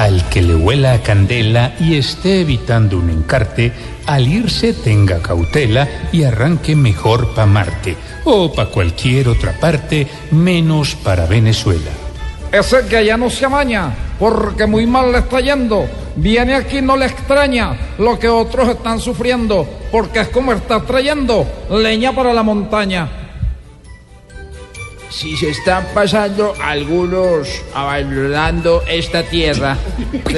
Al que le huela a candela y esté evitando un encarte, al irse tenga cautela y arranque mejor pa' Marte o pa' cualquier otra parte, menos para Venezuela. Ese que allá no se amaña, porque muy mal le está yendo. Viene aquí no le extraña lo que otros están sufriendo, porque es como está trayendo leña para la montaña. Si se están pasando algunos abandonando esta tierra,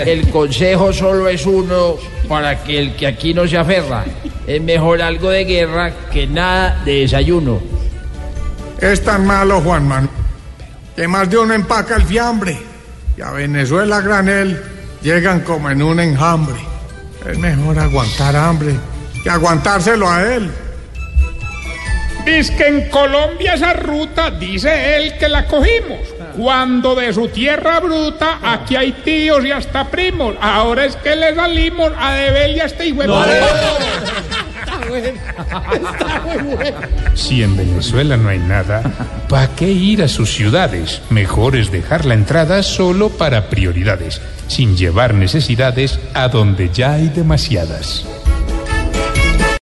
el consejo solo es uno para que el que aquí no se aferra. Es mejor algo de guerra que nada de desayuno. Es tan malo, Juan Manuel, que más de uno empaca el fiambre. Y a Venezuela, granel, llegan como en un enjambre. Es mejor aguantar hambre que aguantárselo a él. Dice que en Colombia esa ruta, dice él que la cogimos. Cuando de su tierra bruta, aquí hay tíos y hasta primos. Ahora es que le salimos a deber y a este hijo de Si en Venezuela no hay nada, ¿para qué ir a sus ciudades? Mejor es dejar la entrada solo para prioridades, sin llevar necesidades a donde ya hay demasiadas.